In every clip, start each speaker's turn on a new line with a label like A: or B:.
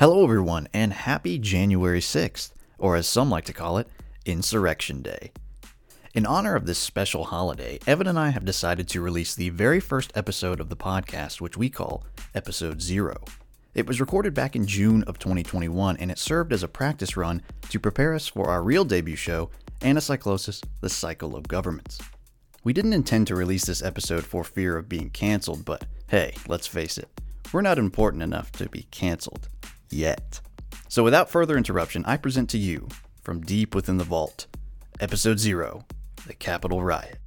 A: Hello, everyone, and happy January 6th, or as some like to call it, Insurrection Day. In honor of this special holiday, Evan and I have decided to release the very first episode of the podcast, which we call Episode Zero. It was recorded back in June of 2021, and it served as a practice run to prepare us for our real debut show, Anacyclosis The Cycle of Governments. We didn't intend to release this episode for fear of being canceled, but hey, let's face it, we're not important enough to be canceled yet. So without further interruption, I present to you, from deep within the vault, Episode Zero The Capitol Riot.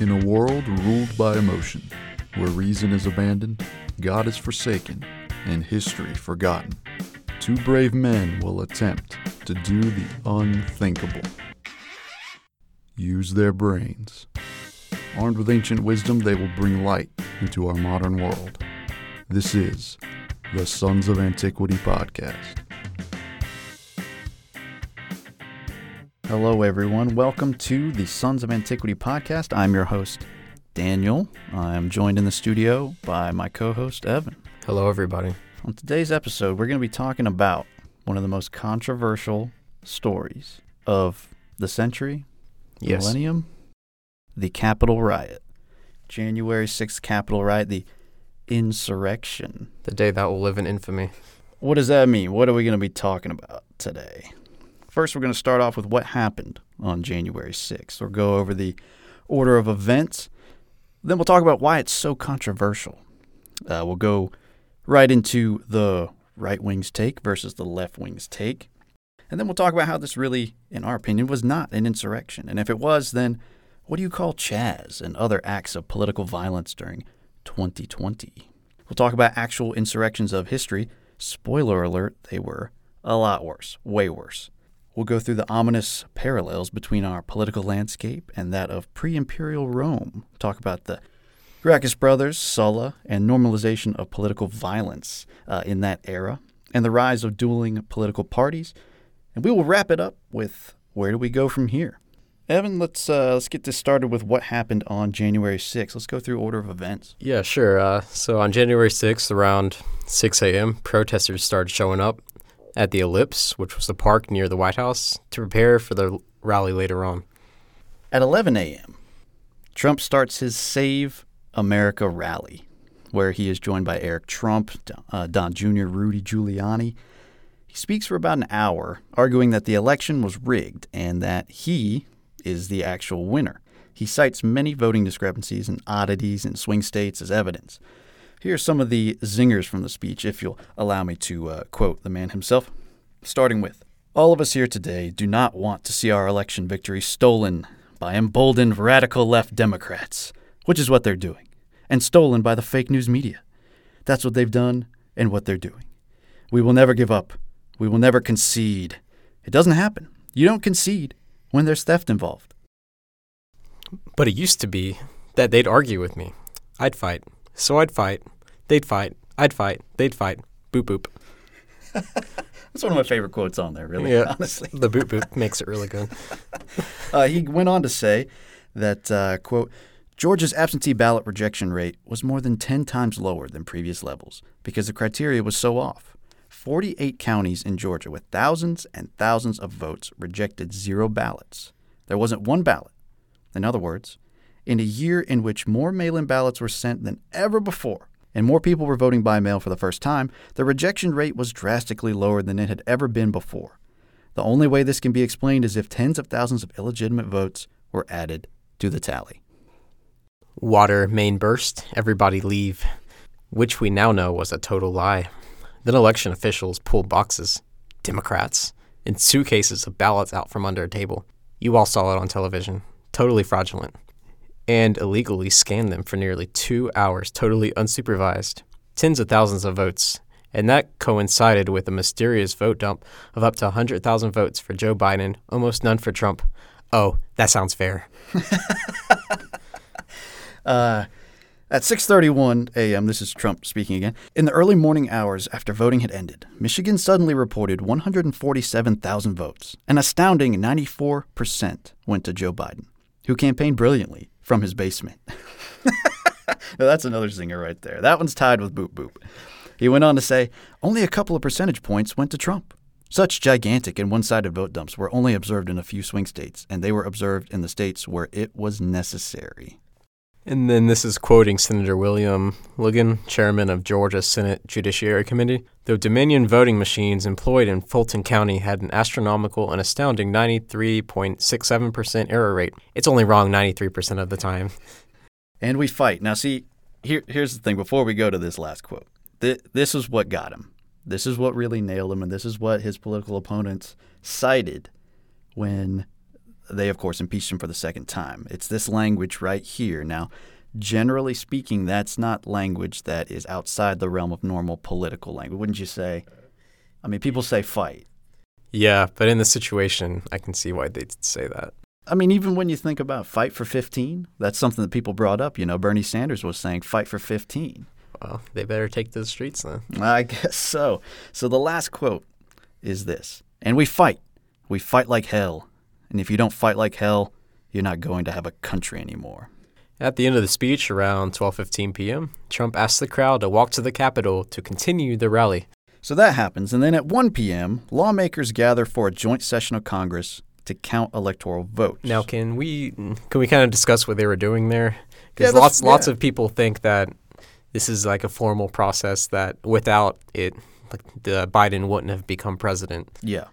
B: In a world ruled by emotion, where reason is abandoned, God is forsaken, and history forgotten, two brave men will attempt to do the unthinkable. Use their brains. Armed with ancient wisdom, they will bring light into our modern world. This is the Sons of Antiquity podcast.
A: Hello, everyone. Welcome to the Sons of Antiquity podcast. I'm your host, Daniel. I'm joined in the studio by my co host, Evan.
C: Hello, everybody.
A: On today's episode, we're going to be talking about one of the most controversial stories of the century,
C: Yes.
A: millennium, the Capitol Riot. January 6th Capitol Riot, the insurrection.
C: The day that will live in infamy.
A: What does that mean? What are we going to be talking about today? First, we're going to start off with what happened on January 6th. We'll go over the order of events. Then we'll talk about why it's so controversial. Uh, we'll go right into the right wing's take versus the left wing's take. And then we'll talk about how this really, in our opinion, was not an insurrection. And if it was, then what do you call Chaz and other acts of political violence during 2020? We'll talk about actual insurrections of history. Spoiler alert, they were a lot worse, way worse. We'll go through the ominous parallels between our political landscape and that of pre imperial Rome. Talk about the Gracchus brothers, Sulla, and normalization of political violence uh, in that era, and the rise of dueling political parties. And we will wrap it up with where do we go from here? Evan, let's uh, let's get this started with what happened on January 6th. Let's go through order of events.
C: Yeah, sure. Uh, so on January 6th, around 6 a.m., protesters started showing up at the Ellipse, which was the park near the White House, to prepare for the rally later on.
A: At 11 a.m., Trump starts his Save America rally, where he is joined by Eric Trump, uh, Don Jr., Rudy Giuliani. He speaks for about an hour, arguing that the election was rigged and that he is the actual winner. He cites many voting discrepancies and oddities in swing states as evidence. Here are some of the zingers from the speech, if you'll allow me to uh, quote the man himself. Starting with All of us here today do not want to see our election victory stolen by emboldened radical left Democrats, which is what they're doing, and stolen by the fake news media. That's what they've done and what they're doing. We will never give up. We will never concede. It doesn't happen. You don't concede when there's theft involved.
C: But it used to be that they'd argue with me. I'd fight. So I'd fight. They'd fight. I'd fight. They'd fight. Boop boop.
A: That's one of my favorite quotes on there, really,
C: Yeah.
A: honestly.
C: The boop boop makes it really good.
A: Uh, he went on to say that, uh, quote, Georgia's absentee ballot rejection rate was more than 10 times lower than previous levels because the criteria was so off. 48 counties in Georgia with thousands and thousands of votes rejected zero ballots. There wasn't one ballot. In other words, in a year in which more mail in ballots were sent than ever before, and more people were voting by mail for the first time, the rejection rate was drastically lower than it had ever been before. The only way this can be explained is if tens of thousands of illegitimate votes were added to the tally.
C: Water main burst, everybody leave, which we now know was a total lie. Then election officials pulled boxes, Democrats, and suitcases of ballots out from under a table. You all saw it on television. Totally fraudulent. And illegally scanned them for nearly two hours, totally unsupervised. Tens of thousands of votes. And that coincided with a mysterious vote dump of up to 100,000 votes for Joe Biden, almost none for Trump. Oh, that sounds fair.
A: Uh, At 6:31 a.m., this is Trump speaking again. In the early morning hours after voting had ended, Michigan suddenly reported 147,000 votes. An astounding 94% went to Joe Biden, who campaigned brilliantly from his basement. that's another zinger right there. That one's tied with boop boop. He went on to say, only a couple of percentage points went to Trump. Such gigantic and one sided vote dumps were only observed in a few swing states, and they were observed in the states where it was necessary.
C: And then this is quoting Senator William Logan, chairman of Georgia Senate Judiciary Committee. The Dominion voting machines employed in Fulton County had an astronomical and astounding 93.67% error rate. It's only wrong 93% of the time.
A: And we fight. Now, see, here, here's the thing before we go to this last quote. Th- this is what got him. This is what really nailed him, and this is what his political opponents cited when they, of course, impeached him for the second time. It's this language right here. Now, generally speaking, that's not language that is outside the realm of normal political language, wouldn't you say? I mean, people say fight.
C: Yeah, but in the situation, I can see why they'd say that.
A: I mean, even when you think about fight for 15, that's something that people brought up. You know, Bernie Sanders was saying fight for 15.
C: Well, they better take to the streets then.
A: I guess so. So the last quote is this And we fight. We fight like hell. And if you don't fight like hell, you're not going to have a country anymore.
C: At the end of the speech, around 12:15 p.m., Trump asked the crowd to walk to the Capitol to continue the rally.
A: So that happens, and then at 1 p.m., lawmakers gather for a joint session of Congress to count electoral votes.
C: Now, can we can we kind of discuss what they were doing there? Because
A: that's-
C: lots lots of people think that this is like a formal process that without it, like the Biden wouldn't have become president.
A: yeah,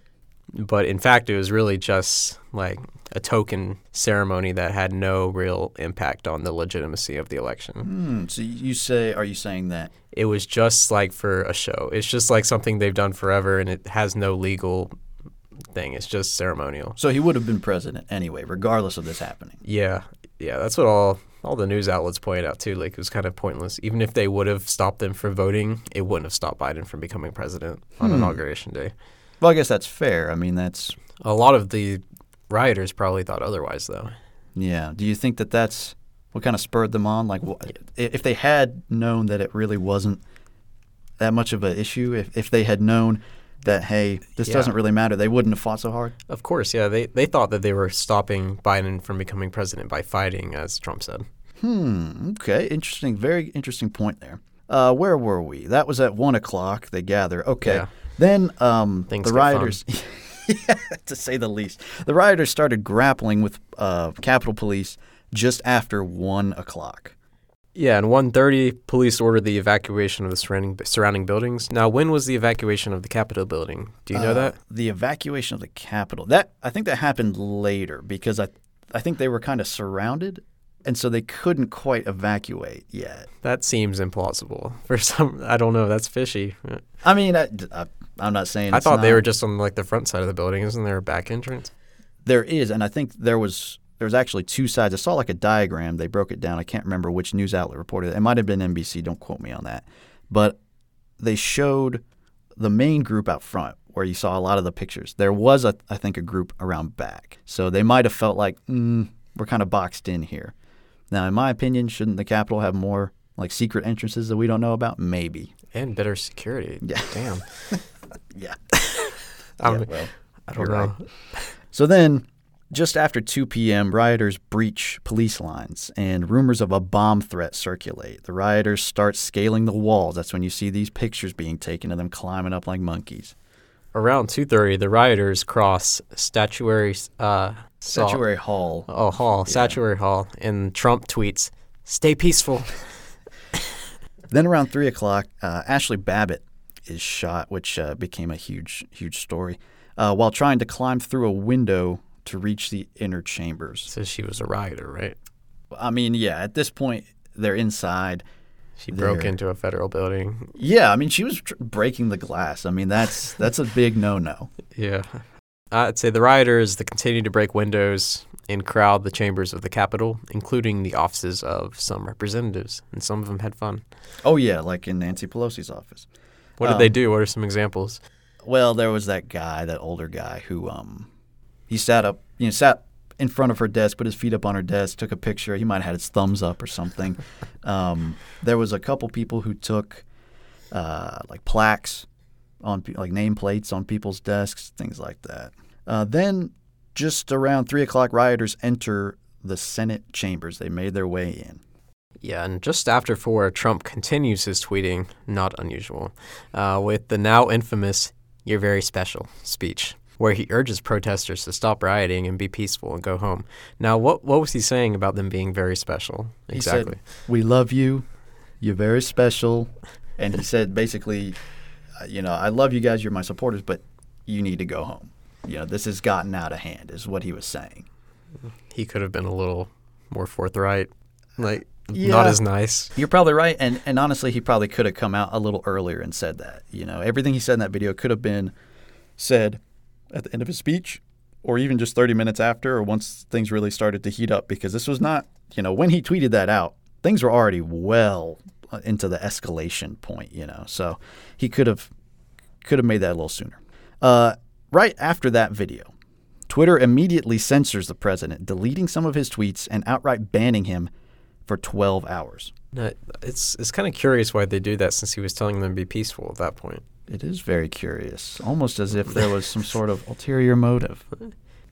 C: But in fact, it was really just like a token ceremony that had no real impact on the legitimacy of the election.
A: hmm. So you say, are you saying that?
C: It was just like for a show. It's just like something they've done forever, and it has no legal thing. It's just ceremonial.
A: So he would have been president anyway, regardless of this happening.
C: Yeah, yeah, that's what all all the news outlets pointed out too. Like it was kind of pointless. Even if they would have stopped them from voting, it wouldn't have stopped Biden from becoming president on
A: Hmm.
C: inauguration day.
A: Well, I guess that's fair. I mean, that's
C: A lot of the rioters probably thought otherwise, though.
A: yeah. Do you think that that's what kind of spurred them on? Like, wh- if they had known that it really wasn't that much of an issue, if if they had known that hey, this
C: Yeah.
A: doesn't really matter, they wouldn't have fought so hard.
C: Of course, yeah, they they thought that they were stopping Biden from becoming president by fighting, as Trump said.
A: Hmm. Okay. Interesting. Very interesting point there. Uh, where were we? That was at one o'clock. They gather. Okay.
C: Yeah.
A: Then um, the rioters, yeah, to say the least, the rioters started grappling with uh, Capitol Police just after one o'clock.
C: Yeah, and 1:30, police ordered the evacuation of the surrounding surrounding buildings. Now, when was the evacuation of the Capitol building? Do you know
A: Uh,
C: that?
A: the evacuation of the Capitol. That I think that happened later because I, I think they were kind of surrounded, and so they couldn't quite evacuate yet.
C: That seems implausible. For some, I don't know. That's fishy.
A: I mean, I, am not saying
C: I thought they were just on like the front side of the building. Isn't there a back entrance?
A: There is, and I think there was there was actually two sides. I saw like a diagram. They broke it down. I can't remember which news outlet reported it. It might have been NBC. Don't quote me on that. But they showed the main group out front where you saw a lot of the pictures. There was, a, I think, a group around back. So they might have felt like mm, we're kind of boxed in here. Now, in my opinion, shouldn't the Capitol have more like secret entrances that we don't know about? Maybe.
C: And better security.
A: Yeah.
C: Damn.
A: Yeah.
C: I'm- um,
A: yeah well,
C: I don't know.
A: right. So then, just after 2 p.m., rioters breach police lines and rumors of a bomb threat circulate. The rioters start scaling the walls. That's when you see these pictures being taken of them climbing up like monkeys.
C: Around 2:30, the rioters cross Statuary uh,
A: Statuary Hall.
C: Oh, Hall, Statuary Hall, and Trump tweets, "Stay peaceful."
A: Then around 3 o'clock, uh, Ashley Babbitt is shot, which uh, became a huge, huge story, uh, while trying to climb through a window to reach the inner chambers.
C: Says she was a rioter, right?
A: I mean, yeah, at this point, they're inside.
C: She broke
A: There.
C: into a federal building.
A: Yeah, I mean, she was tr- breaking the glass. I mean, that's that's a big no-no.
C: Yeah. I'd say the rioters that continue to break windows and crowd the chambers of the Capitol, including the offices of some representatives, and some of them had fun.
A: Oh yeah, like in Nancy Pelosi's office.
C: What did they
A: Um,
C: do? What are some examples?
A: Well, there was that guy, that older guy, who um, he sat up, you know, sat in front of her desk, put his feet up on her desk, took a picture. He might have had his thumbs up or something. um, there was a couple people who took uh, like plaques on like nameplates on people's desks, things like that. Uh, then, just around three o'clock, rioters enter the Senate chambers. They made their way in.
C: Yeah, and just after four, Trump continues his tweeting, not unusual, uh, with the now infamous "You're very special" speech, where he urges protesters to stop rioting and be peaceful and go home. Now, what what was he saying about them being very special exactly?
A: He said, "We love you. You're very special." And he said basically, uh, you know, I love you guys. You're my supporters, but you need to go home. You know, this has gotten out of hand, is what he was saying.
C: he could have been a little more forthright, like
A: Yeah.
C: not as nice.
A: You're probably right, and and honestly, he probably could have come out a little earlier and said that. You know, everything he said in that video could have been said at the end of his speech, or even just 30 minutes after, or once things really started to heat up. Because this was not, you know, when he tweeted that out, things were already well uh, into the escalation point. You know, so he could have could have made that a little sooner. Uh, right after that video, Twitter immediately censors the president, deleting some of his tweets and outright banning him for 12 hours.
C: No, It's it's kind of curious why they do that since he was telling them to be peaceful at that point.
A: It is very curious, almost as if there was some sort of ulterior motive.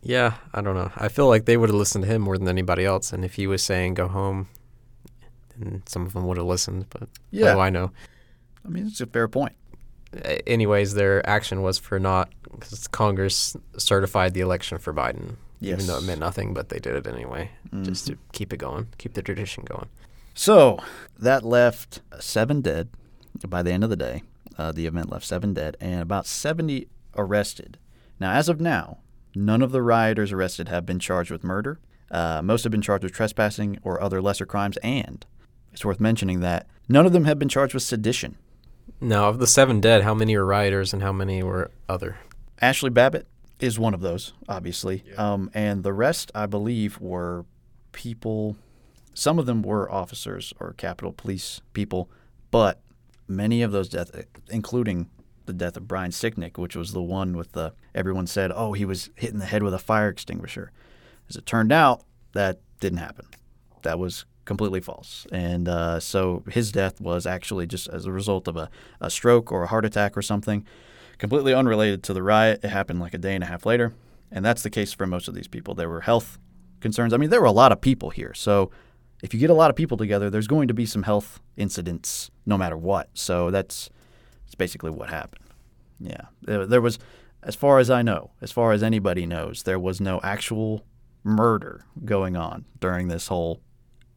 C: Yeah, I don't know. I feel like they would have listened to him more than anybody else, and if he was saying go home, then some of them would have listened. But what
A: Yeah.
C: do I know?
A: I mean, it's a fair point.
C: Anyways, their action was for not because Congress certified the election for Biden, even though it meant nothing, but they did it anyway, just to mm-hmm. keep it going, keep the tradition going.
A: So that left seven dead by the end of the day. Uh, the event left seven dead and about 70 arrested. Now, as of now, none of the rioters arrested have been charged with murder. Uh, most have been charged with trespassing or other lesser crimes, and it's worth mentioning that none of them have been charged with sedition.
C: Now, of the seven dead, how many were rioters and how many were other?
A: Ashley Babbitt is one of those, obviously. Um, and the rest, I believe, were people. Some of them were officers or Capitol Police people, but many of those deaths, including the death of Brian Sicknick, which was the one with the everyone said, oh, he was hit in the head with a fire extinguisher. As it turned out, that didn't happen. That was completely false. And uh, so his death was actually just as a result of a, a stroke or a heart attack or something, completely unrelated to the riot. It happened like a day and a half later. And that's the case for most of these people. There were health concerns. I mean, there were a lot of people here. So if you get a lot of people together, there's going to be some health incidents no matter what. So that's, that's basically what happened. Yeah. There, there was, as far as I know, as far as anybody knows, there was no actual murder going on during this whole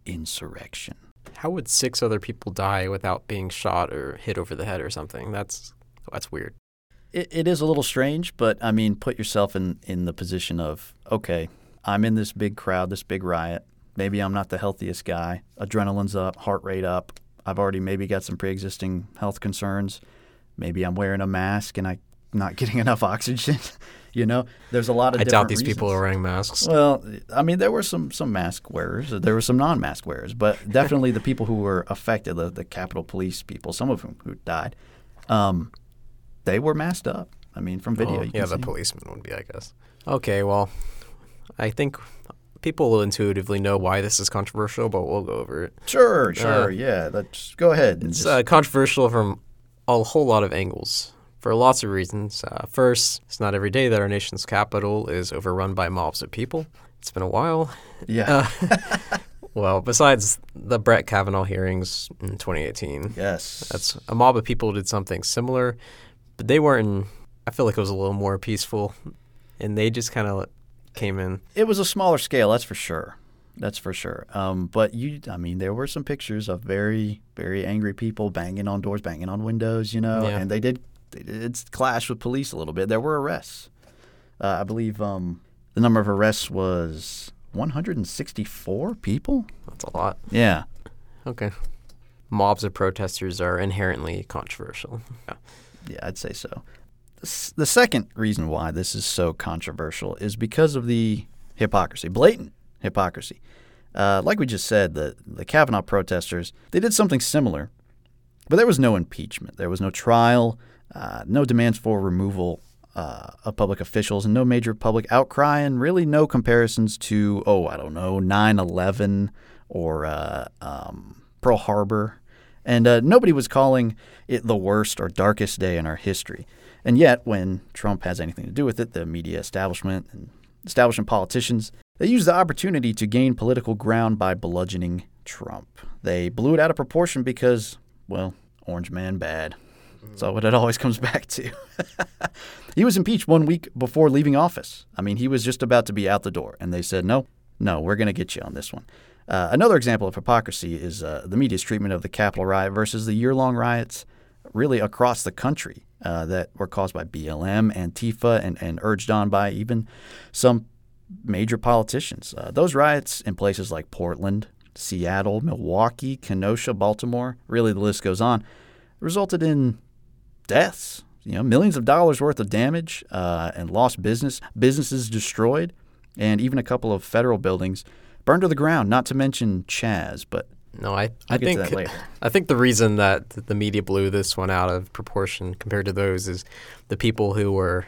A: insurrection.
C: How would six other people die without being shot or hit over the head or something? That's that's weird.
A: It, it is a little strange, but I mean, put yourself in, in the position of, okay, I'm in this big crowd, this big riot. Maybe I'm not the healthiest guy. Adrenaline's up, heart rate up. I've already maybe got some pre existing health concerns. Maybe I'm wearing a mask and I'm not getting enough oxygen. you know, there's a lot of
C: I doubt these people are wearing masks.
A: Well, I mean, there were some some mask wearers. There were some non-mask wearers, but definitely the people who were affected, the, the Capitol Police people, some of whom who died, um, they were masked up. I mean, from video,
C: Oh, yeah, the policeman would be, I guess. Okay, well, I think people will intuitively know why this is controversial, but we'll go over it.
A: Sure, sure, yeah. Let's go ahead.
C: It's
A: just,
C: uh, controversial from a whole lot of angles for lots of reasons. Uh, first, it's not every day that our nation's capital is overrun by mobs of people. It's been a while.
A: yeah,
C: Well, besides the Brett Kavanaugh hearings in 2018,
A: yes,
C: that's a mob of people did something similar, but they weren't. I feel like it was a little more peaceful, and they just kind of came in.
A: it was a smaller scale. That's for sure. That's for sure. Um, but you, I mean, there were some pictures of very, very angry people banging on doors, banging on windows. You know,
C: Yeah.
A: and they did, they did clash with police a little bit. There were arrests. Uh, I believe um, the number of arrests was 164 people.
C: That's a lot.
A: Yeah.
C: Okay. Mobs of protesters are inherently controversial. Yeah.
A: Yeah, I'd say so. The second reason why this is so controversial is because of the hypocrisy, blatant hypocrisy. Uh, like we just said, the, the Kavanaugh protesters, they did something similar, but there was no impeachment. There was no trial, uh, no demands for removal uh, of public officials and no major public outcry, and really no comparisons to, oh, I don't know, 9 11 or uh, um, Pearl Harbor. And uh, nobody was calling it the worst or darkest day in our history. And yet, when Trump has anything to do with it, the media establishment and establishment politicians, they use the opportunity to gain political ground by bludgeoning Trump. They blew it out of proportion because, well, Orange Man bad. So what it always comes back to. he was impeached one week before leaving office. I mean, he was just about to be out the door, and they said, no, no, we're going to get you on this one. Uh, another example of hypocrisy is uh, the media's treatment of the Capitol riot versus the year long riots really across the country uh, that were caused by BLM, Antifa, and, and urged on by even some major politicians. Uh, those riots in places like Portland, Seattle, Milwaukee, Kenosha, Baltimore, really the list goes on, resulted in deaths, you know, millions of dollars worth of damage uh, and lost business, businesses destroyed, and even a couple of federal buildings burned to the ground. Not to mention Chaz, but
C: no, I, I
A: to
C: think
A: that.
C: I think the reason that the media blew this one out of proportion compared to those is the people who were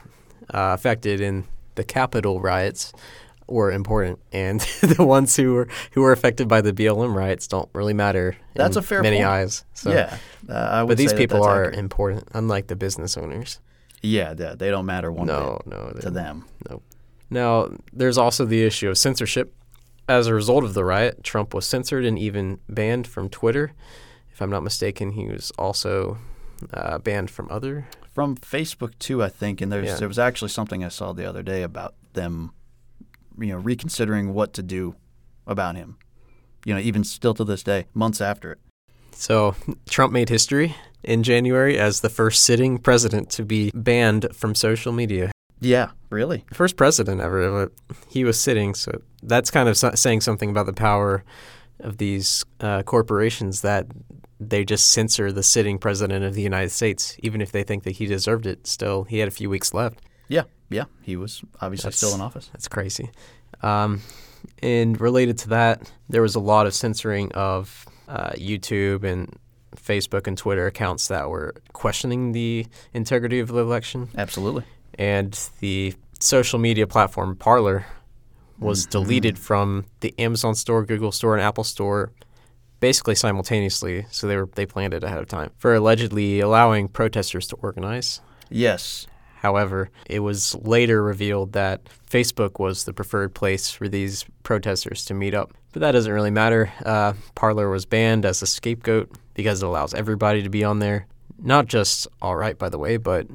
C: uh, affected in the Capitol riots were important, and the ones who were who were affected by the BLM riots don't really matter.
A: That's
C: in
A: a fair
C: many
A: point.
C: eyes. So,
A: yeah, uh, I would
C: but these
A: that
C: people
A: that's
C: are
A: accurate.
C: important, unlike the business owners.
A: yeah, they, they don't matter one
C: no,
A: bit
C: no,
A: to them.
C: Now, there's also the issue of censorship. As a result of the riot, Trump was censored and even banned from Twitter. If I'm not mistaken, he was also uh, banned from other.
A: From Facebook too, I think, and there's
C: Yeah.
A: there was actually something I saw the other day about them, you know, reconsidering what to do about him. You know, even still to this day, months after it.
C: So, Trump made history in January as the first sitting president to be banned from social media.
A: Yeah, really.
C: First president ever. but He was sitting, so that's kind of so- saying something about the power of these uh, corporations that they just censor the sitting president of the United States, even if they think that he deserved it. Still, he had a few weeks left.
A: Yeah, yeah. He was obviously
C: That's-
A: still in office.
C: That's crazy. Um, and related to that, there was a lot of censoring of uh, YouTube and Facebook and Twitter accounts that were questioning the integrity of the election.
A: Absolutely.
C: And the social media platform Parler was deleted from the Amazon store, Google store, and Apple store basically simultaneously. So they were they planned it ahead of time for allegedly allowing protesters to organize.
A: Yes.
C: However, it was later revealed that Facebook was the preferred place for these protesters to meet up. But that doesn't really matter. Uh, Parler was banned as a scapegoat because it allows everybody to be on there. Not just all right, by the way, but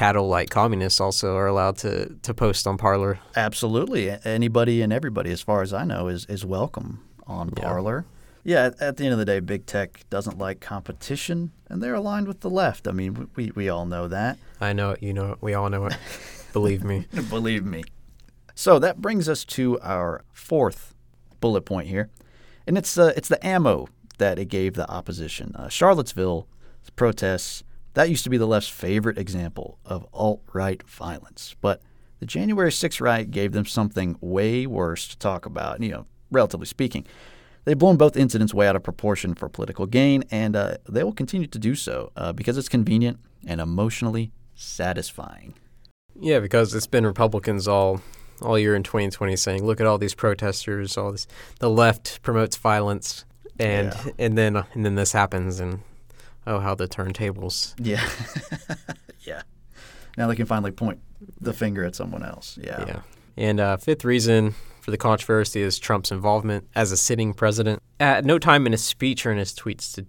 C: cattle like communists also are allowed to, to post on Parler.
A: Absolutely. Anybody and everybody, as far as I know, is is welcome on
C: Yeah.
A: Parler. Yeah, at, at the end of the day, big tech doesn't like competition, and they're aligned with the left. I mean, we, we all know that.
C: I know it, you know it, we all know it. Believe me.
A: Believe me. So that brings us to our fourth bullet point here, and it's uh, it's the ammo that it gave the opposition. Uh, Charlottesville protests that used to be the left's favorite example of alt right violence, but the January 6th riot gave them something way worse to talk about. You know, relatively speaking. They've blown both incidents way out of proportion for political gain, and uh, they will continue to do so uh, because it's convenient and emotionally satisfying.
C: Yeah, because it's been Republicans all all year in 2020 saying, "Look at all these protesters, all this. The left promotes violence, and
A: Yeah.
C: and then and then this happens, and oh, how the turntables."
A: Yeah. yeah. Now they can finally point the finger at someone else. Yeah.
C: Yeah. And uh, fifth reason for the controversy is Trump's involvement as a sitting president. At no time in his speech or in his tweets did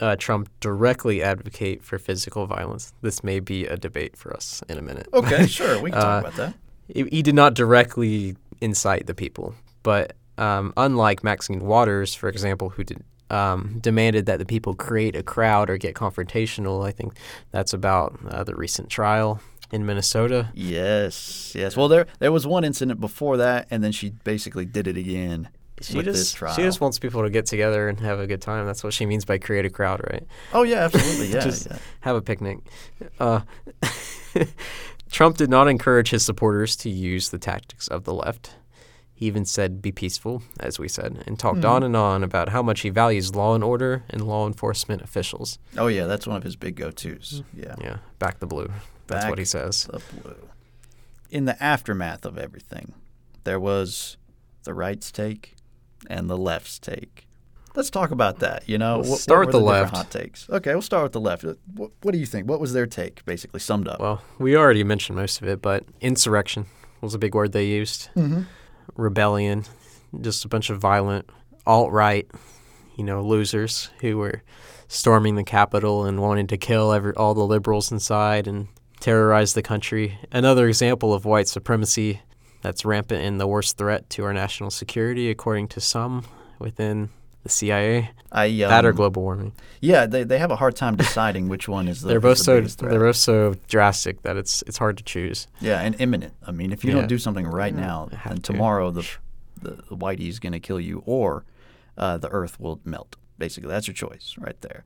C: uh, Trump directly advocate for physical violence. This may be a debate for us in a minute.
A: Okay, sure. We can talk
C: Uh,
A: about that.
C: he, he did not directly incite the people, but um, unlike Maxine Waters, for example, who did um, demanded that the people create a crowd or get confrontational, I think that's about uh, the recent trial in Minnesota.
A: Yes. Yes. Well, there there was one incident before that, and then she basically did it again
C: She
A: with this
C: just
A: trial.
C: she just wants people to get together and have a good time. That's what she means by create a crowd, right?
A: oh yeah, absolutely. Yeah.
C: Just-
A: yeah.
C: Have a picnic. Uh, Trump did not encourage his supporters to use the tactics of the left. He even said, be peaceful, as we said, and talked
A: Hmm.
C: on and on about how much he values law and order and law enforcement officials.
A: Oh yeah, that's one of his big go-tos. Yeah.
C: Yeah, back the blue. That's
A: Back
C: what he says.
A: The blue. in the aftermath of everything, there was the right's take and the left's take. Let's talk about that. You know, What-
C: start with the
A: different
C: left.
A: Hot takes. Okay, we'll start with the left. What, what do you think? What was their take, basically summed up?
C: Well, we already mentioned most of it, but insurrection was a big word they used.
A: mm-hmm.
C: Rebellion, just a bunch of violent alt right, you know, losers who were storming the Capitol and wanting to kill every, all the liberals inside and terrorize the country. Another example of white supremacy that's rampant and the worst threat to our national security, according to some within the CIA.
A: I um,
C: that or global warming.
A: Yeah, they, they have a hard time deciding which one is the.
C: they're both
A: the
C: so they're both so drastic that it's it's hard to choose.
A: Yeah, and imminent. I mean, if you
C: Yeah.
A: don't do something right now, then
C: to.
A: tomorrow the the, the whitey's going to kill you, or uh, the earth will melt. Basically, that's your choice right there.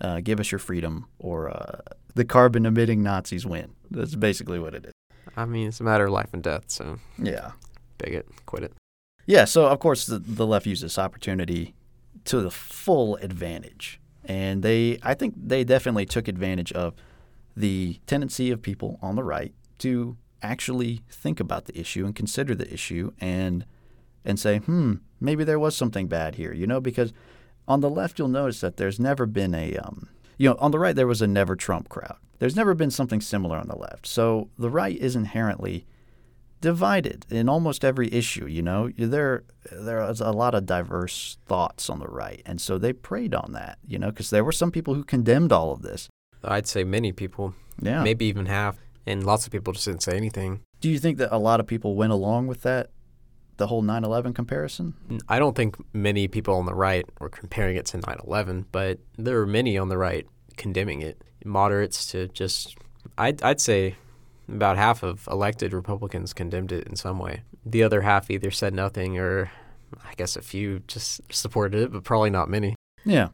A: Uh, give us your freedom, or uh, the carbon emitting Nazis win. That's basically what it is.
C: I mean, it's a matter of life and death. So
A: Yeah,
C: bigot, quit it.
A: yeah. So of course the, the left used this opportunity to the full advantage, and they, I think, they definitely took advantage of the tendency of people on the right to actually think about the issue and consider the issue and and say, hmm, maybe there was something bad here, you know, because on the left you'll notice that there's never been a um, you know, on the right there was a never Trump crowd. There's never been something similar on the left. So the right is inherently divided in almost every issue, you know. There there is a lot of diverse thoughts on the right, and so they preyed on that, you know, because there were some people who condemned all of this.
C: I'd say many people,
A: Yeah.
C: maybe even half, and lots of people just didn't say anything.
A: Do you think that a lot of people went along with that, the whole 9/11 comparison?
C: I don't think many people on the right were comparing it to 9/11, but there were many on the right condemning it. Moderates to just, I'd I'd say, about half of elected Republicans condemned it in some way. The other half either said nothing or, I guess, a few just supported it, but probably not many.
A: Yeah.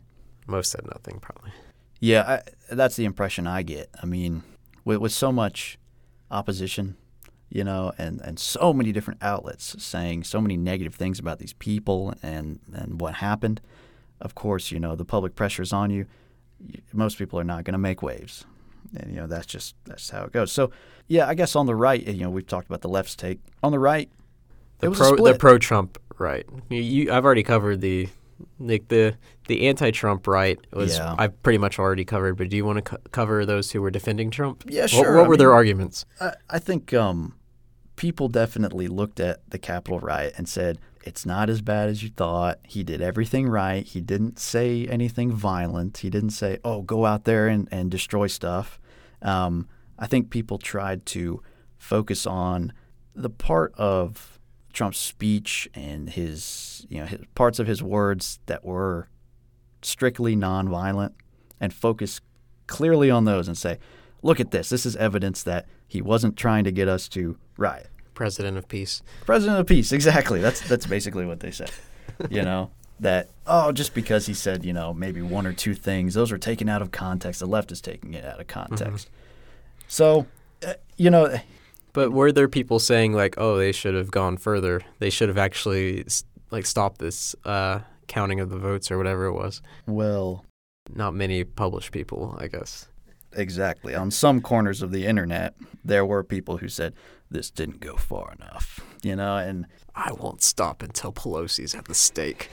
C: Most said nothing, probably.
A: Yeah, I, that's the impression I get. I mean, with, with so much opposition, you know, and, and so many different outlets saying so many negative things about these people and, and what happened, of course, you know, the public pressure is on you. You- Most people are not going to make waves. And, you know, that's just that's how it goes. So, yeah, I guess on the right, you know, we've talked about the left's take. On the right,
C: The
A: it was
C: pro the pro Trump right. You, you I've already covered the like the the anti Trump right was
A: Yeah.
C: I've pretty much already covered. But do you want to co- cover those who were defending Trump?
A: Yeah,
C: What-
A: sure.
C: What,
A: I
C: were their arguments?
A: I, I think um, people definitely looked at the Capitol riot and said, it's not as bad as you thought. He did everything right. He didn't say anything violent. He didn't say, oh, go out there and, and destroy stuff. Um, I think people tried to focus on the part of Trump's speech and his, you know, his, parts of his words that were strictly nonviolent and focus clearly on those and say, look at this. This is evidence that he wasn't trying to get us to riot.
C: President of Peace.
A: President of peace, exactly. That's that's basically what they said. You know that oh, just because he said you know maybe one or two things, those are taken out of context. The left is taking it out of context. So, uh, you know,
C: But were there people saying like, oh, they should have gone further? They should have actually like stopped this uh, counting of the votes or whatever it was.
A: well,
C: Not many published people, I guess.
A: exactly. On some corners of the internet, there were people who said this didn't go far enough. You know, and
C: I won't stop until Pelosi's at the stake.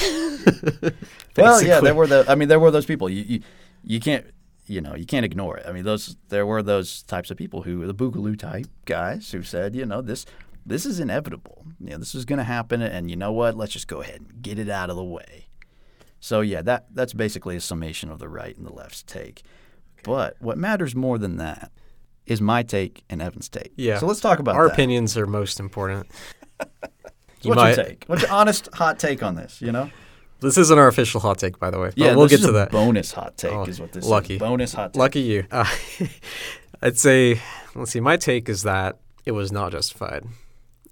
A: Well, yeah, there were the. I mean, there were those people. You, you you can't you know you can't ignore it. I mean, those there were those types of people who the boogaloo type guys who said, you know, this this is inevitable. You know, this is going to happen, and you know what? Let's just go ahead and get it out of the way. So yeah, that that's basically a summation of the right and the left's take. But what matters more than that is my take and Evan's take.
C: Yeah.
A: So let's talk about
C: Our
A: that.
C: opinions are most important. You
A: What's
C: might-
A: your take? What's your honest hot take on this? You know?
C: This isn't our official hot take, by the way. But
A: Yeah,
C: we'll
A: this
C: get
A: is
C: to
A: a
C: that.
A: Bonus hot take
C: Oh,
A: is what this
C: lucky.
A: is. Bonus hot take.
C: Lucky you. Uh, I'd say, let's see, my take is that it was not justified.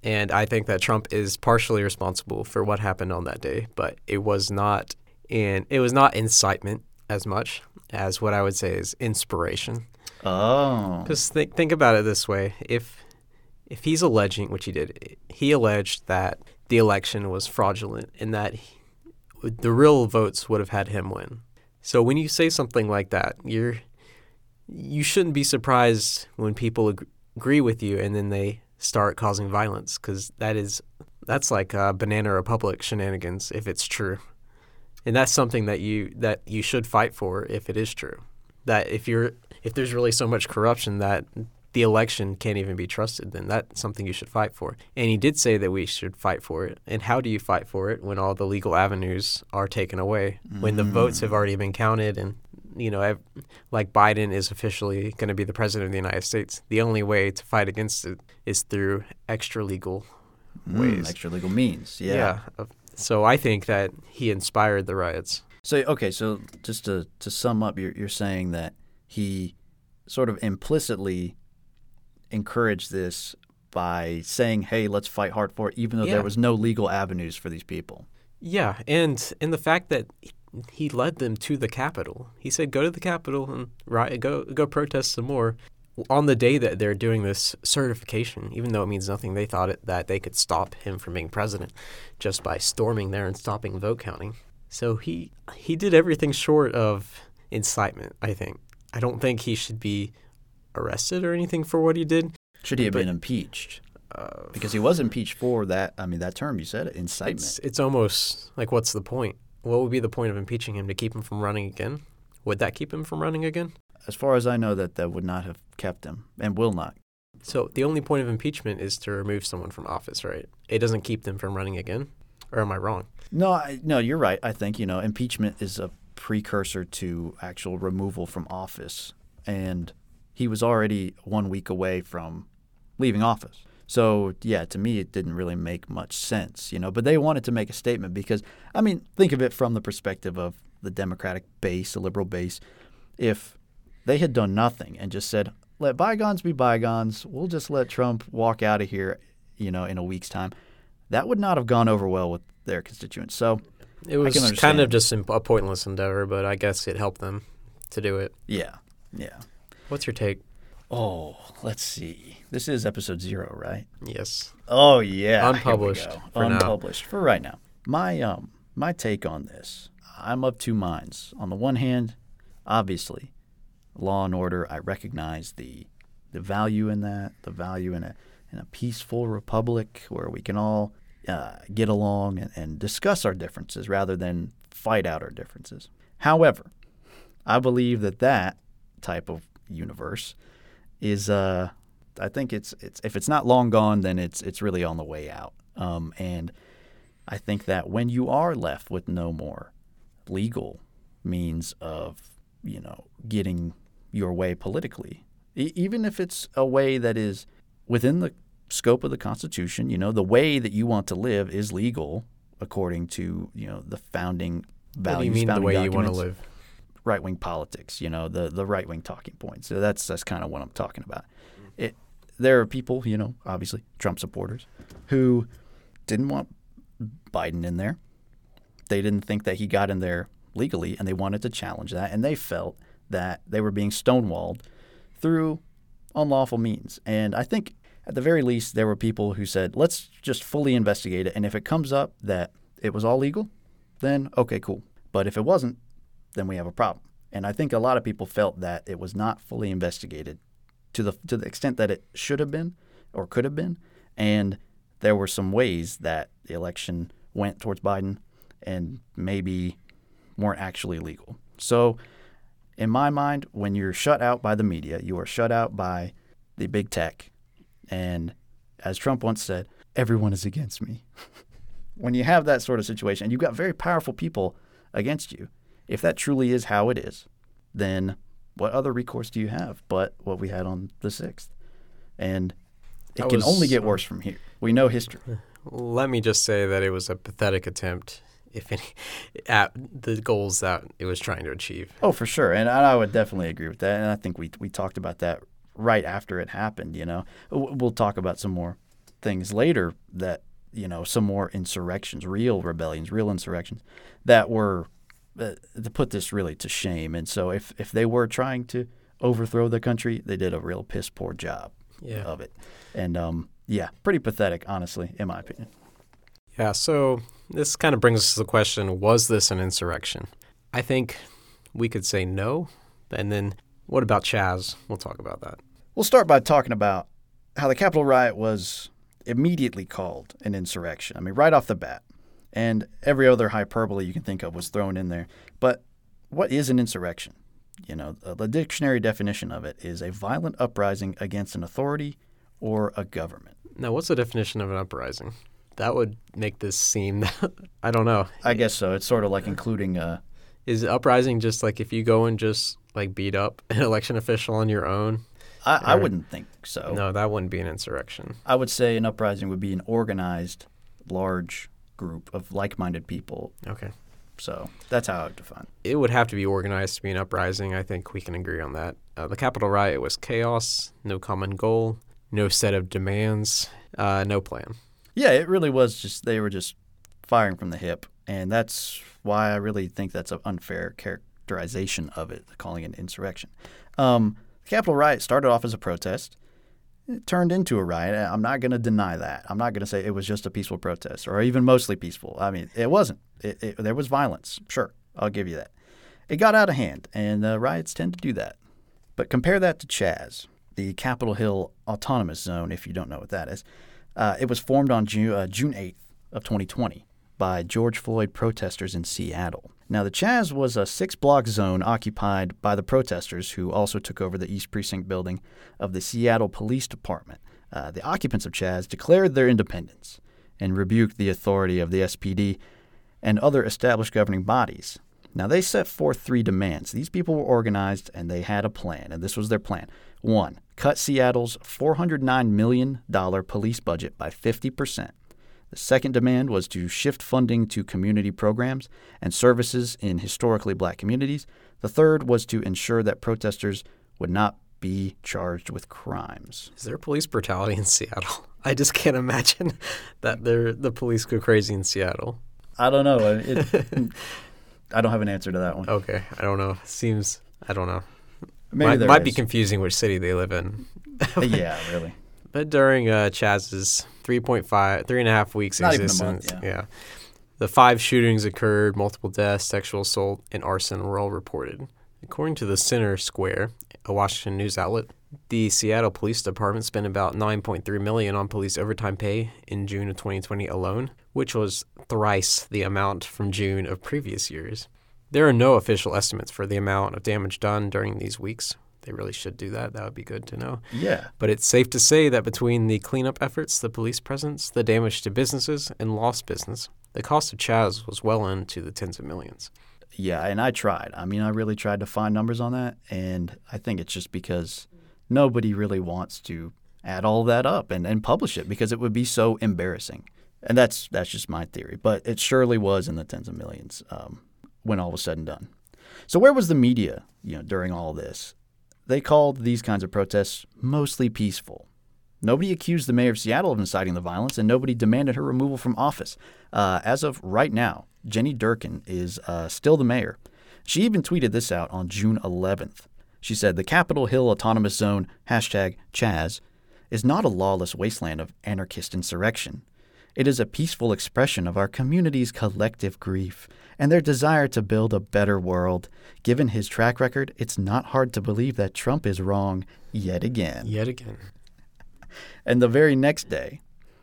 C: And I think that Trump is partially responsible for what happened on that day, but it was not in it was not incitement as much as what I would say is inspiration.
A: Oh.
C: Because think think about it this way: if if he's alleging, which he did, he alleged that the election was fraudulent and that he, the real votes would have had him win. So when you say something like that, you're you shouldn't be surprised when people ag- agree with you and then they start causing violence because that is that's like banana republic shenanigans if it's true and that's something that you that you should fight for if it is true that if you're if there's really so much corruption that the election can't even be trusted then that's something you should fight for and he did say that we should fight for it and how do you fight for it when all the legal avenues are taken away when the votes have already been counted and you know like Biden is officially going to be the president of the United States the only way to fight against it is through extra legal
A: Mm,
C: ways
A: extra legal means. Yeah.
C: Uh, So I think that he inspired the riots.
A: So okay, so just to to sum up, you're you're saying that he sort of implicitly encouraged this by saying, "Hey, let's fight hard for it," even though
C: Yeah.
A: there was no legal avenues for these people.
C: Yeah, and and the fact that he led them to the Capitol. He said, "Go to the Capitol and riot, go go protest some more." On the day that they're doing this certification, even though it means nothing, they thought it, that they could stop him from being president just by storming there and stopping vote counting. So he he did everything short of incitement. I think. I don't think he should be arrested or anything for what he did.
A: Should he have
C: But-
A: been impeached?
C: Uh,
A: Because he was impeached for that. I mean, that term you said, incitement.
C: It's it's almost like what's the point? What would be the point of impeaching him to keep him from running again? Would that keep him from running again?
A: As far as I know, that that would not have kept him and will not.
C: So the only point of impeachment is to remove someone from office, right? It doesn't keep them from running again. Or am I wrong?
A: No, I, no, you're right. I think you know impeachment is a precursor to actual removal from office, and he was already one week away from leaving office. So yeah, to me, it didn't really make much sense, you know. But they wanted to make a statement because, I mean, think of it from the perspective of the Democratic base, the liberal base. If they had done nothing and just said, "Let bygones be bygones," we'll just let Trump walk out of here, you know, in a week's time, that would not have gone over well with their constituents. So
C: It was kind of just a pointless endeavor, but I guess it helped them to do it.
A: yeah, yeah.
C: What's your take?
A: Oh, let's see. This is episode zero, right?
C: Yes.
A: Oh yeah,
C: Unpublished for now.
A: Unpublished for right now. My um my take on this, I'm of two minds. On the one hand, obviously, law and order. I recognize the the value in that, the value in a in a peaceful republic where we can all uh, get along and, and discuss our differences rather than fight out our differences. However, I believe that that type of universe is uh I think it's it's if it's not long gone then it's it's really on the way out. Um, and I think that when you are left with no more legal means of you know getting your way politically, e- even if it's a way that is within the scope of the Constitution, you know the way that you want to live is legal according to you know the founding values.
C: what do you mean the way you want to live?
A: Right wing politics, you know, the the right wing talking points. So that's that's kind of what I'm talking about. Mm-hmm. It there are people, you know, obviously Trump supporters who didn't want Biden in there. They didn't think that he got in there legally and they wanted to challenge that and they felt that they were being stonewalled through unlawful means. And I think at the very least there were people who said, "Let's just fully investigate it and if it comes up that it was all legal, then okay, cool. But if it wasn't, then we have a problem. And I think a lot of people felt that it was not fully investigated to the to the extent that it should have been or could have been. And there were some ways that the election went towards Biden and maybe weren't actually legal. So in my mind, when you're shut out by the media, you are shut out by the big tech. And as Trump once said, everyone is against me. when you have that sort of situation, you've got very powerful people against you, if that truly is how it is, then what other recourse do you have but what we had on the 6th? And it
C: That
A: can
C: was-
A: only get worse from here. We know history.
C: Let me just say that it was a pathetic attempt, if any, at the goals that it was trying to achieve.
A: Oh, for sure. And I I would definitely agree with that. And I think we, we talked about that right after it happened, you know. We'll talk about some more things later that, you know, some more insurrections, real rebellions, real insurrections that were uh, to put this really to shame. And so if, if they were trying to overthrow the country, they did a real piss poor job
C: Yeah.
A: of it. And um, yeah, pretty pathetic, honestly, in my opinion.
C: Yeah, so this kind of brings us to the question was this an insurrection? I think we could say no. And then what about Chaz? We'll talk about that.
A: We'll start by talking about how the Capitol riot was immediately called an insurrection. I mean, right off the bat. And every other hyperbole you can think of was thrown in there. But what is an insurrection? You know, the dictionary definition of it is a violent uprising against an authority or a government.
C: Now, what's the definition of an uprising? That would make this seem, I don't know.
A: I guess so. It's sort of like including uh,
C: Is uprising just like if you go and just like beat up an election official on your own?
A: I, I wouldn't think so.
C: No, that wouldn't be an insurrection.
A: I would say an uprising would be an organized, large group of like-minded people.
C: Okay.
A: So that's how I would define. it.
C: It would have to be organized to be an uprising. I think we can agree on that. Uh, the Capitol riot was chaos, no common goal, no set of demands, uh, no plan.
A: Yeah, it really was just they were just firing from the hip, and that's why I really think that's an unfair characterization of it, calling it an insurrection. Um, the Capitol riot started off as a protest. It turned into a riot. I'm not going to deny that. I'm not going to say it was just a peaceful protest or even mostly peaceful. I mean, it wasn't. It, it, there was violence. Sure, I'll give you that. It got out of hand, and uh, riots tend to do that. But compare that to Chaz, the Capitol Hill Autonomous Zone, if you don't know what that is. Uh, it was formed on June, uh, June 8th of 2020 by George Floyd protesters in Seattle. Now, the Chaz was a six-block zone occupied by the protesters who also took over the East Precinct building of the Seattle Police Department. Uh, the occupants of Chaz declared their independence and rebuked the authority of the SPD and other established governing bodies. Now, they set forth three demands. These people were organized and they had a plan, and this was their plan. One, cut Seattle's $409 million police budget by 50%. The second demand was to shift funding to community programs and services in historically black communities. The third was to ensure that protesters would not be charged with crimes.
C: Is there police brutality in Seattle? I just can't imagine that there the police go crazy in Seattle.
A: I don't know. It, I don't have an answer to that one.
C: Okay, I don't know. Seems I don't know.
A: Maybe
C: might
A: there
C: might be confusing which city they live in.
A: Uh, yeah, really.
C: But during uh, Chaz's 3.5, three and a half weeks
A: Not
C: existence,
A: month, yeah.
C: the five shootings occurred, multiple deaths, sexual assault, and arson were all reported. According to the Center Square, a Washington news outlet, the Seattle Police Department spent about 9.3 million on police overtime pay in June of 2020 alone, which was thrice the amount from June of previous years. There are no official estimates for the amount of damage done during these weeks. They really should do that. That would be good to know.
A: Yeah.
C: But it's safe to say that between the cleanup efforts, the police presence, the damage to businesses, and lost business, the cost of Chaz was well into the tens of millions.
A: Yeah, and I tried. I mean, I really tried to find numbers on that, and I think it's just because nobody really wants to add all that up and, and publish it because it would be so embarrassing. And that's that's just my theory, but it surely was in the tens of millions um, when all was said and done. So where was the media, you know, during all this? They called these kinds of protests mostly peaceful. Nobody accused the mayor of Seattle of inciting the violence, and nobody demanded her removal from office. Uh, as of right now, Jenny Durkan is uh, still the mayor. She even tweeted this out on June 11th. She said, The Capitol Hill Autonomous Zone, hashtag Chaz, is not a lawless wasteland of anarchist insurrection. It is a peaceful expression of our community's collective grief and their desire to build a better world. Given his track record, it's not hard to believe that Trump is wrong yet again.
C: Yet again.
A: And the very next day,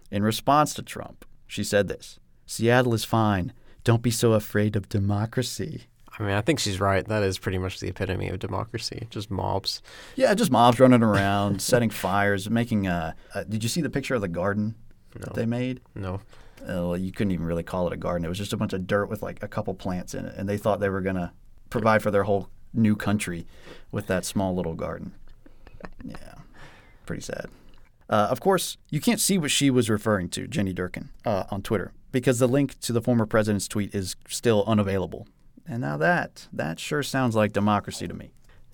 A: in response to Trump, she said this Seattle is fine. Don't be so afraid of democracy.
C: I mean, I think she's right. That is pretty much the epitome of democracy. Just mobs.
A: Yeah, just mobs running around, setting fires, making. Uh, uh, did you see the picture of the garden that they made?
C: No.
A: Uh, well, you couldn't even really call it a garden. It was just a bunch of dirt with like a couple plants in it, and they thought they were gonna provide for their whole new country with that small little garden. Yeah, pretty sad. Uh, of course, you can't see what she was referring to, Jenny Durkan, uh, on Twitter, because the link to the former president's tweet is still unavailable. And now that that sure sounds like democracy to me.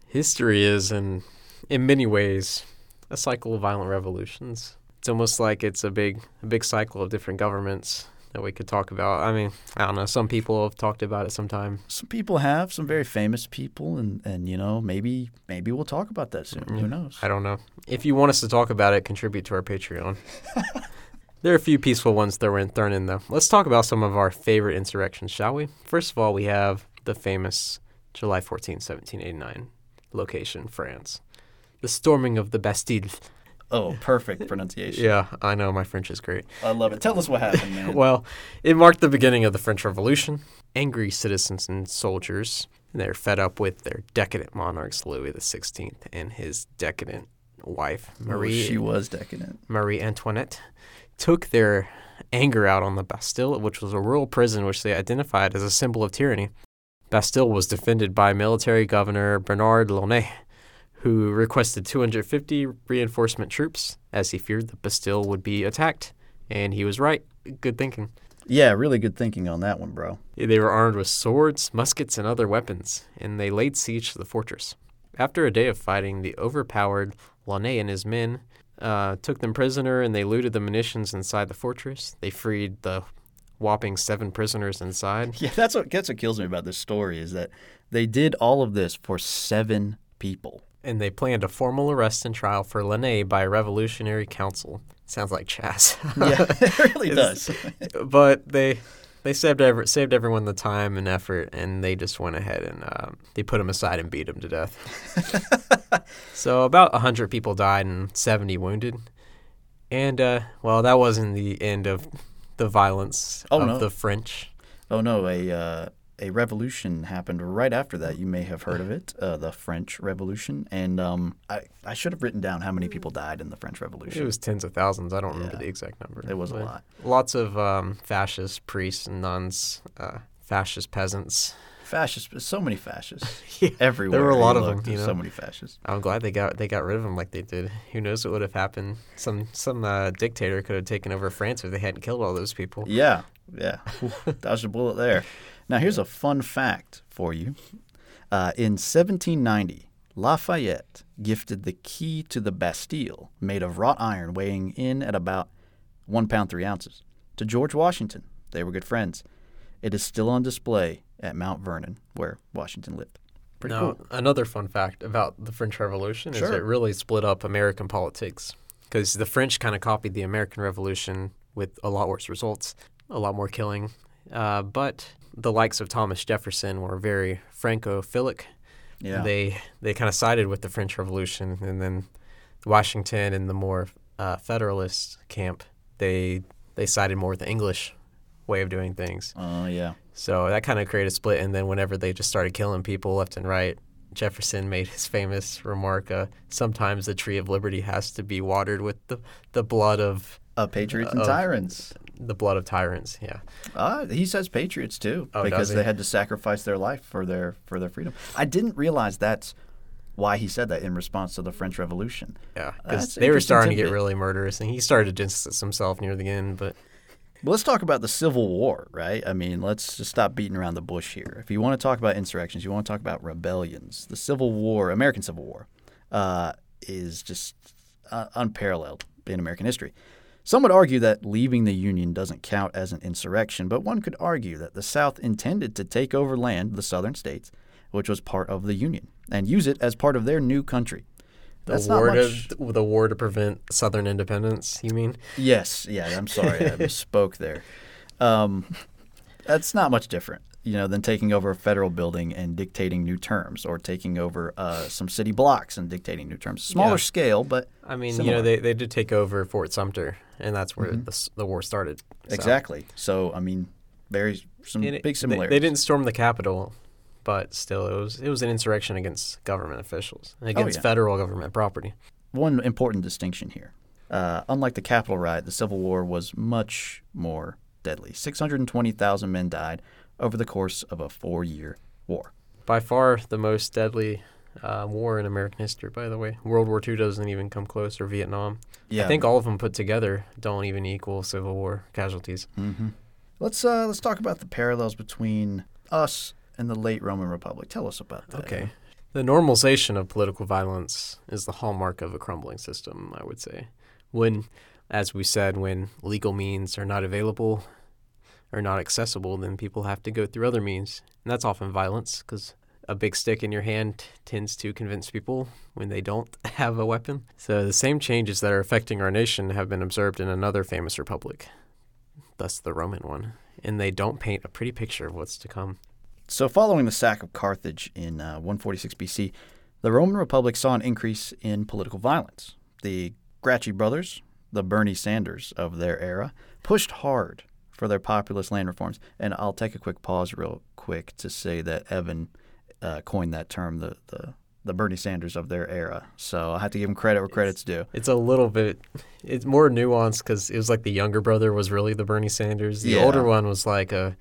C: History is, in, in many ways, a cycle of violent revolutions. It's almost like it's a big, a big cycle of different governments that we could talk about. I mean, I don't know. Some people have talked about it sometime.
A: Some people have some very famous people, and, and you know maybe maybe we'll talk about that soon. Who mm, knows?
C: I don't know. If you want us to talk about it, contribute to our Patreon. there are a few peaceful ones that were thrown in, though. Let's talk about some of our favorite insurrections, shall we? First of all, we have the famous July 14, 1789 location, France. The storming of the Bastille.
A: Oh, perfect pronunciation.
C: Yeah, I know my French is great.
A: I love it. Tell us what happened, man.
C: Well, it marked the beginning of the French Revolution. Angry citizens and soldiers, they're fed up with their decadent monarchs, Louis XVI and his decadent wife, oh, Marie.
A: she was decadent.
C: Marie Antoinette, took their anger out on the Bastille, which was a rural prison which they identified as a symbol of tyranny. Bastille was defended by military governor Bernard Launay, who requested 250 reinforcement troops as he feared the Bastille would be attacked. And he was right. Good thinking.
A: Yeah, really good thinking on that one, bro.
C: They were armed with swords, muskets, and other weapons, and they laid siege to the fortress. After a day of fighting, the overpowered Launay and his men uh, took them prisoner and they looted the munitions inside the fortress. They freed the whopping seven prisoners inside.
A: Yeah, that's what that's what kills me about this story is that they did all of this for seven people.
C: And they planned a formal arrest and trial for Launay by a revolutionary council. Sounds like Chaz.
A: Yeah, it really does.
C: but they they saved every, saved everyone the time and effort, and they just went ahead and um, they put him aside and beat him to death. so about hundred people died and seventy wounded, and uh, well, that wasn't the end of the violence
A: Oh,
C: of
A: no.
C: the French.
A: Oh no, a uh, a revolution happened right after that. You may have heard of it, uh, the French Revolution. And um, I I should have written down how many people died in the French Revolution.
C: It was tens of thousands. I don't remember
A: Yeah.
C: the exact number.
A: It was a lot.
C: Lots of um, fascist priests and nuns, uh, fascist peasants.
A: fascists, so many fascists
C: Yeah,
A: everywhere.
C: there were a lot of them. You know?
A: So many fascists.
C: I'm glad they got they got rid of them like they did. Who knows what would have happened? Some some uh, dictator could have taken over France if they hadn't killed all those people.
A: Yeah, yeah. Dodged a bullet there. Now, here's a fun fact for you. Uh, in 1790, Lafayette gifted the key to the Bastille, made of wrought iron weighing in at about one pound three ounces, to George Washington. They were good friends. It is still on display at Mount Vernon, where Washington lived. Pretty
C: now,
A: cool.
C: another fun fact about the French Revolution is it really split up American politics because the French kind of copied the American Revolution with a lot worse results, a lot more killing. Uh, but the likes of Thomas Jefferson were very Francophilic.
A: Yeah.
C: They they kind of sided with the French Revolution, and then Washington and the more uh, Federalist camp they they sided more with the English way of doing things.
A: Oh, yeah.
C: So that kind of created a split. And then whenever they just started killing people left and right, Jefferson made his famous remark: uh, "Sometimes the tree of liberty has to be watered with the, the blood of
A: Uh, patriots and
C: of-
A: tyrants.
C: The blood of tyrants." Yeah,
A: Uh, he says patriots too,
C: Oh,
A: because they had to sacrifice their life for their for their freedom. I didn't realize that's why he said that in response to the French Revolution.
C: yeah, because they were starting to get really murderous, and he started to distance himself near the end. But
A: Well, let's talk about the Civil War, right? I mean, let's just stop beating around the bush here. If you want to talk about insurrections, you want to talk about rebellions. The Civil War, American Civil War, uh, is just uh, unparalleled in American history. Some would argue that leaving the Union doesn't count as an insurrection, but one could argue that the South intended to take over land, the southern states, which was part of the Union, and use it as part of their new country.
C: the war
A: much.
C: to the war to prevent Southern independence. You mean?
A: Yes, yeah, I'm sorry, I misspoke there. Um, that's not much different, you know, than taking over a federal building and dictating new terms, or taking over uh, some city blocks and dictating new terms. Smaller
C: Yeah.
A: scale, but
C: I mean, you know, they, they did take over Fort Sumter, and that's where the, s- the war started. So-
A: exactly. So, I mean, very some
C: it-
A: big
C: they-
A: similarities.
C: They, didn't storm the Capitol, but still, it was it was an insurrection against government officials, and against
A: yeah.
C: federal government property.
A: One important distinction here: uh, unlike the Capitol riot, the Civil War was much more deadly. Six hundred twenty thousand men died over the course of a four-year war.
C: By far the most deadly uh, war in American history. By the way, World War II doesn't even come close, or Vietnam.
A: Yeah,
C: I think all of them put together don't even equal Civil War casualties.
A: hmm Let's uh, let's talk about the parallels between us and the late Roman Republic. Tell us about that.
C: Okay. The normalization of political violence is the hallmark of a crumbling system, I would say. When, as we said, when legal means are not available or not accessible, then people have to go through other means. And that's often violence because a big stick in your hand tends to convince people when they don't have a weapon. So the same changes that are affecting our nation have been observed in another famous republic, thus the Roman one. And they don't paint a pretty picture of what's to come.
A: So, following the sack of Carthage in uh, 146 BC, the Roman Republic saw an increase in political violence. The Gracchi Brothers, the Bernie Sanders of their era, pushed hard for their populist land reforms. And I'll take a quick pause, real quick, to say that Evan uh, coined that term, the, the the Bernie Sanders of their era. So I have to give him credit where credit's due.
C: It's a little bit, it's more nuanced because it was like the younger brother was really the Bernie Sanders. The
A: Yeah.
C: older one was like a,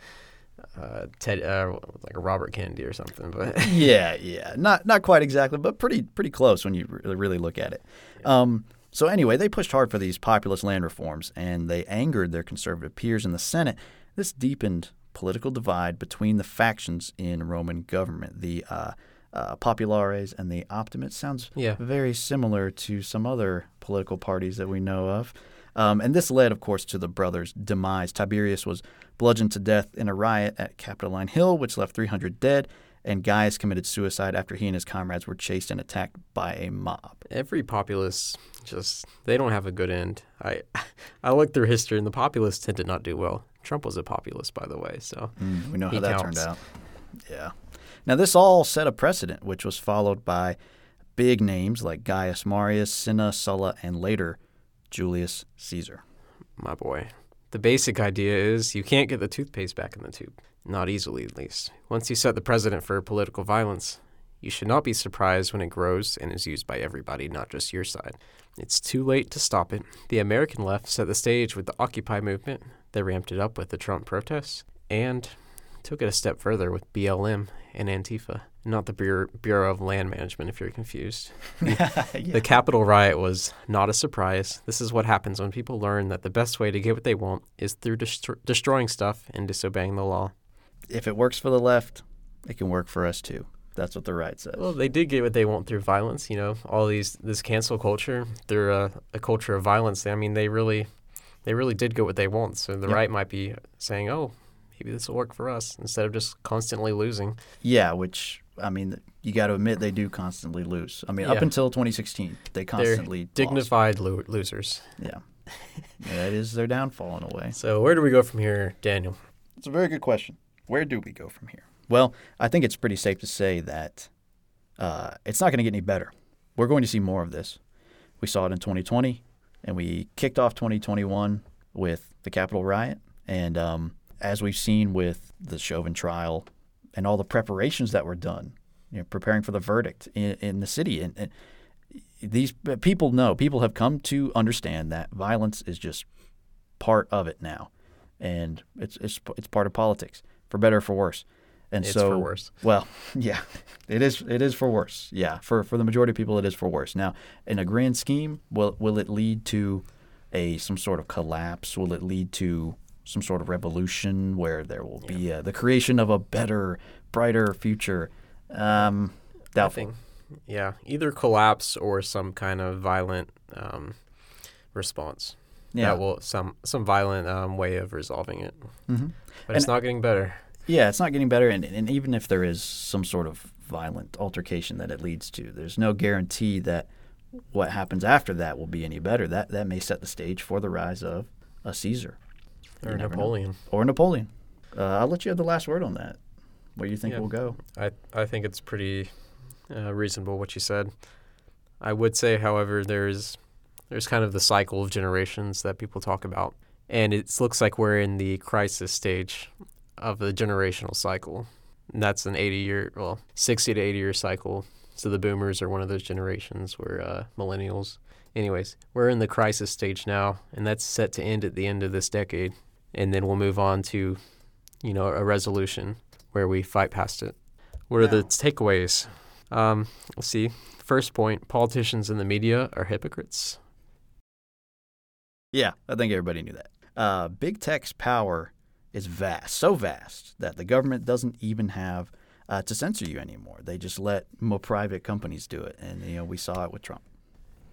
C: uh, Ted, uh, like a Robert Kennedy or something. But
A: yeah, yeah, not not quite exactly, but pretty pretty close when you really, really look at it. Um, so anyway, they pushed hard for these populist land reforms, and they angered their conservative peers in the Senate. This deepened political divide between the factions in Roman government. The uh, uh, populares and the optimates sounds
C: Yeah.
A: very similar to some other political parties that we know of. Um, and this led, of course, to the brothers' demise. Tiberius was bludgeoned to death in a riot at Capitoline Hill, which left 300 dead, and Gaius committed suicide after he and his comrades were chased and attacked by a mob.
C: every populace just, they don't have a good end. I, I looked through history and the populists tend to not do well. Trump was a populist, by the way. So mm,
A: We know how that
C: counts.
A: turned out. Yeah. Now, this all set a precedent, which was followed by big names like Gaius Marius, Cinna, Sulla, and later Julius Caesar.
C: my boy. The basic idea is you can't get the toothpaste back in the tube. Not easily, at least. Once you set the precedent for political violence, you should not be surprised when it grows and is used by everybody, not just your side. It's too late to stop it. The American left set the stage with the Occupy movement, they ramped it up with the Trump protests, and took it a step further with BLM and Antifa. Not the Bureau, Bureau of Land Management, if you're confused. The Capitol riot was not a surprise. This is what happens when people learn that the best way to get what they want is through destro- destroying stuff and disobeying the law.
A: If it works for the left, it can work for us too. That's what the right says.
C: Well, they did get what they want through violence. You know, all these this cancel culture through a, a culture of violence. I mean, they really, they really did get what they want. So the
A: Yep.
C: right might be saying, "Oh, maybe this will work for us," instead of just constantly losing.
A: Yeah, which I mean, you got to admit they do constantly lose. I mean, up until 2016, they constantly
C: They're
A: lost.
C: dignified lo- losers.
A: Yeah, yeah, that is their downfall in a way.
C: So where do we go from here, Daniel?
A: It's a very good question. Where do we go from here? Well, I think it's pretty safe to say that uh, it's not going to get any better. We're going to see more of this. We saw it in 2020, and we kicked off 2021 with the Capitol riot. And um, as we've seen with the Chauvin trial and all the preparations that were done, you know, preparing for the verdict in, in the city, and, and these people know, people have come to understand that violence is just part of it now, and it's it's it's part of politics, for better or for worse. And
C: It's
A: so,
C: for worse.
A: Well, yeah, it is. It is for worse. Yeah, for for the majority of people, it is for worse. Now, in a grand scheme, will will it lead to a some sort of collapse? Will it lead to some sort of revolution where there will be uh, the creation of a better, brighter future? Um, doubtful.
C: Think, yeah, either collapse or some kind of violent um, response.
A: Yeah.
C: that will some some violent um, way of resolving it.
A: Mhm.
C: But it's not getting better.
A: Yeah, it's not getting better, and, and even if there is some sort of violent altercation that it leads to, there's no guarantee that what happens after that will be any better. That that may set the stage for the rise of a Caesar
C: Or
A: never know.
C: Napoleon.
A: or Napoleon. Uh, I'll let you have the last word on that. Where you think
C: Yeah.
A: we'll go?
C: I I think it's pretty uh, reasonable what you said. I would say, however, there's there's kind of the cycle of generations that people talk about, and it looks like we're in the crisis stage of the generational cycle. And that's an 80 year, well, 60 to 80 year cycle. So the boomers are one of those generations. We're uh, millennials. Anyways, we're in the crisis stage now, and that's set to end at the end of this decade, and then we'll move on to, you know, a resolution where we fight past it. What are the takeaways? Um, let's see. First point: politicians and the media are hypocrites.
A: Yeah, I think everybody knew that. Uh, big tech's power is vast, so vast that the government doesn't even have uh, to censor you anymore. They just let more private companies do it, and you know we saw it with Trump.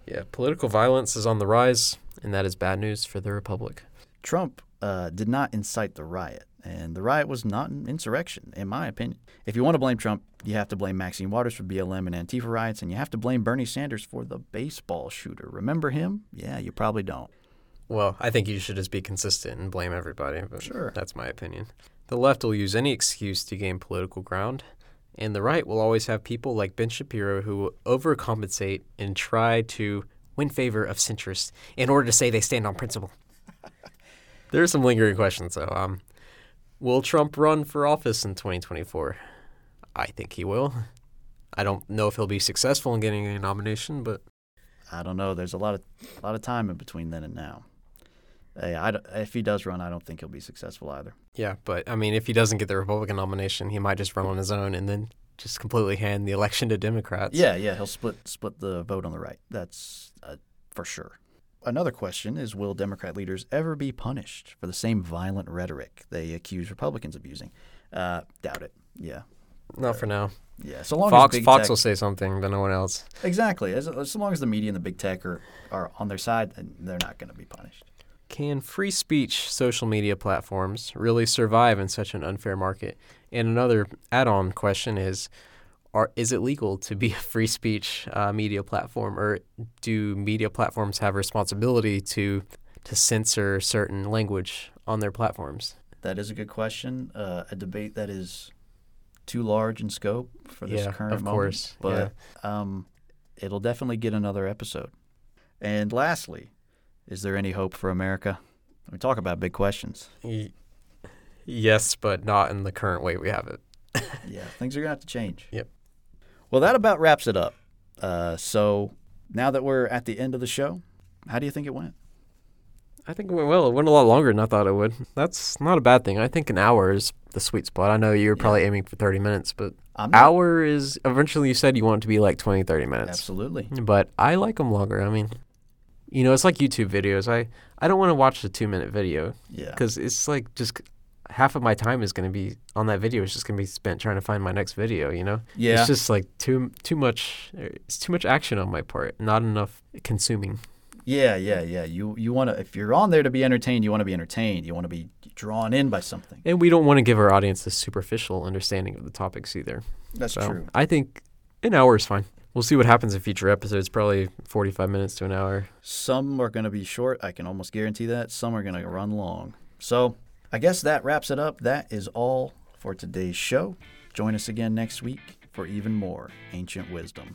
C: Yeah, political violence is on the rise, and that is bad news for the republic.
A: Trump uh, did not incite the riot, and the riot was not an insurrection, in my opinion. If you want to blame Trump, you have to blame Maxine Waters for BLM and Antifa riots, and you have to blame Bernie Sanders for the baseball shooter. Remember him? Yeah, you probably don't.
C: Well, I think you should just be consistent and blame everybody. But
A: Sure.
C: That's my opinion. The left will use any excuse to gain political ground, and the right will always have people like Ben Shapiro who overcompensate and try to win favor of centrists in order to say they stand on principle. there are some lingering questions, though. Um, will Trump run for office in 2024? I think he will. I don't know if he'll be successful in getting a nomination, but
A: I don't know. There's a lot of a lot of time in between then and now. Hey, I don't- if he does run, I don't think he'll be successful either.
C: yeah. But I mean, if he doesn't get the Republican nomination, he might just run on his own and then just completely hand the election to Democrats.
A: Yeah, yeah, he'll split split the vote on the right. That's uh, for sure. Another question is Will Democrat leaders ever be punished for the same violent rhetoric they accuse Republicans of using? Uh, doubt it. Yeah.
C: Not for now.
A: Yeah. So long
C: Fox
A: as big
C: Fox
A: tech,
C: will say something, but no one else.
A: Exactly. As, as long as the media and the big tech are, are on their side, then they're not going to be punished.
C: Can free speech social media platforms really survive in such an unfair market? And another add-on question is: Are is it legal to be a free speech uh, media platform, or do media platforms have responsibility to to censor certain language on their platforms?
A: That is a good question. Uh, a debate that is too large in scope for this
C: Yeah,
A: current
C: of
A: moment.
C: course,
A: But um, it'll definitely get another episode. And lastly, is there any hope for America? We talk about big questions.
C: Yes, but not in the current way we have it.
A: Yeah, things are going to have to change.
C: Yep.
A: Well, that about wraps it up. Uh, so now that we're at the end of the show, how do you think it went?
C: I think it went well. It went a lot longer than I thought it would. That's not a bad thing. I think an hour is the sweet spot. I know you were probably aiming for 30 minutes, but hour is eventually you said you want it to be like 20, 30 minutes.
A: Absolutely.
C: But I like them longer. I mean, you know, it's like YouTube videos. I, I don't want to watch a two minute video
A: Yeah.
C: because it's like just half of my time is going to be on that video. It's just going to be spent trying to find my next video, you know?
A: Yeah.
C: It's just like too too much. It's too much action on my part. Not enough consuming.
A: Yeah, yeah, yeah. You you want to if you're on there to be entertained, you want to be entertained. You want to be drawn in by something.
C: And we don't want to give our audience a superficial understanding of the topics either.
A: That's
C: So
A: true.
C: I think an hour is fine. We'll see what happens in future episodes. Probably 45 minutes to an hour.
A: Some are going to be short. I can almost guarantee that. Some are going to run long. So I guess that wraps it up. That is all for today's show. Join us again next week for even more ancient wisdom.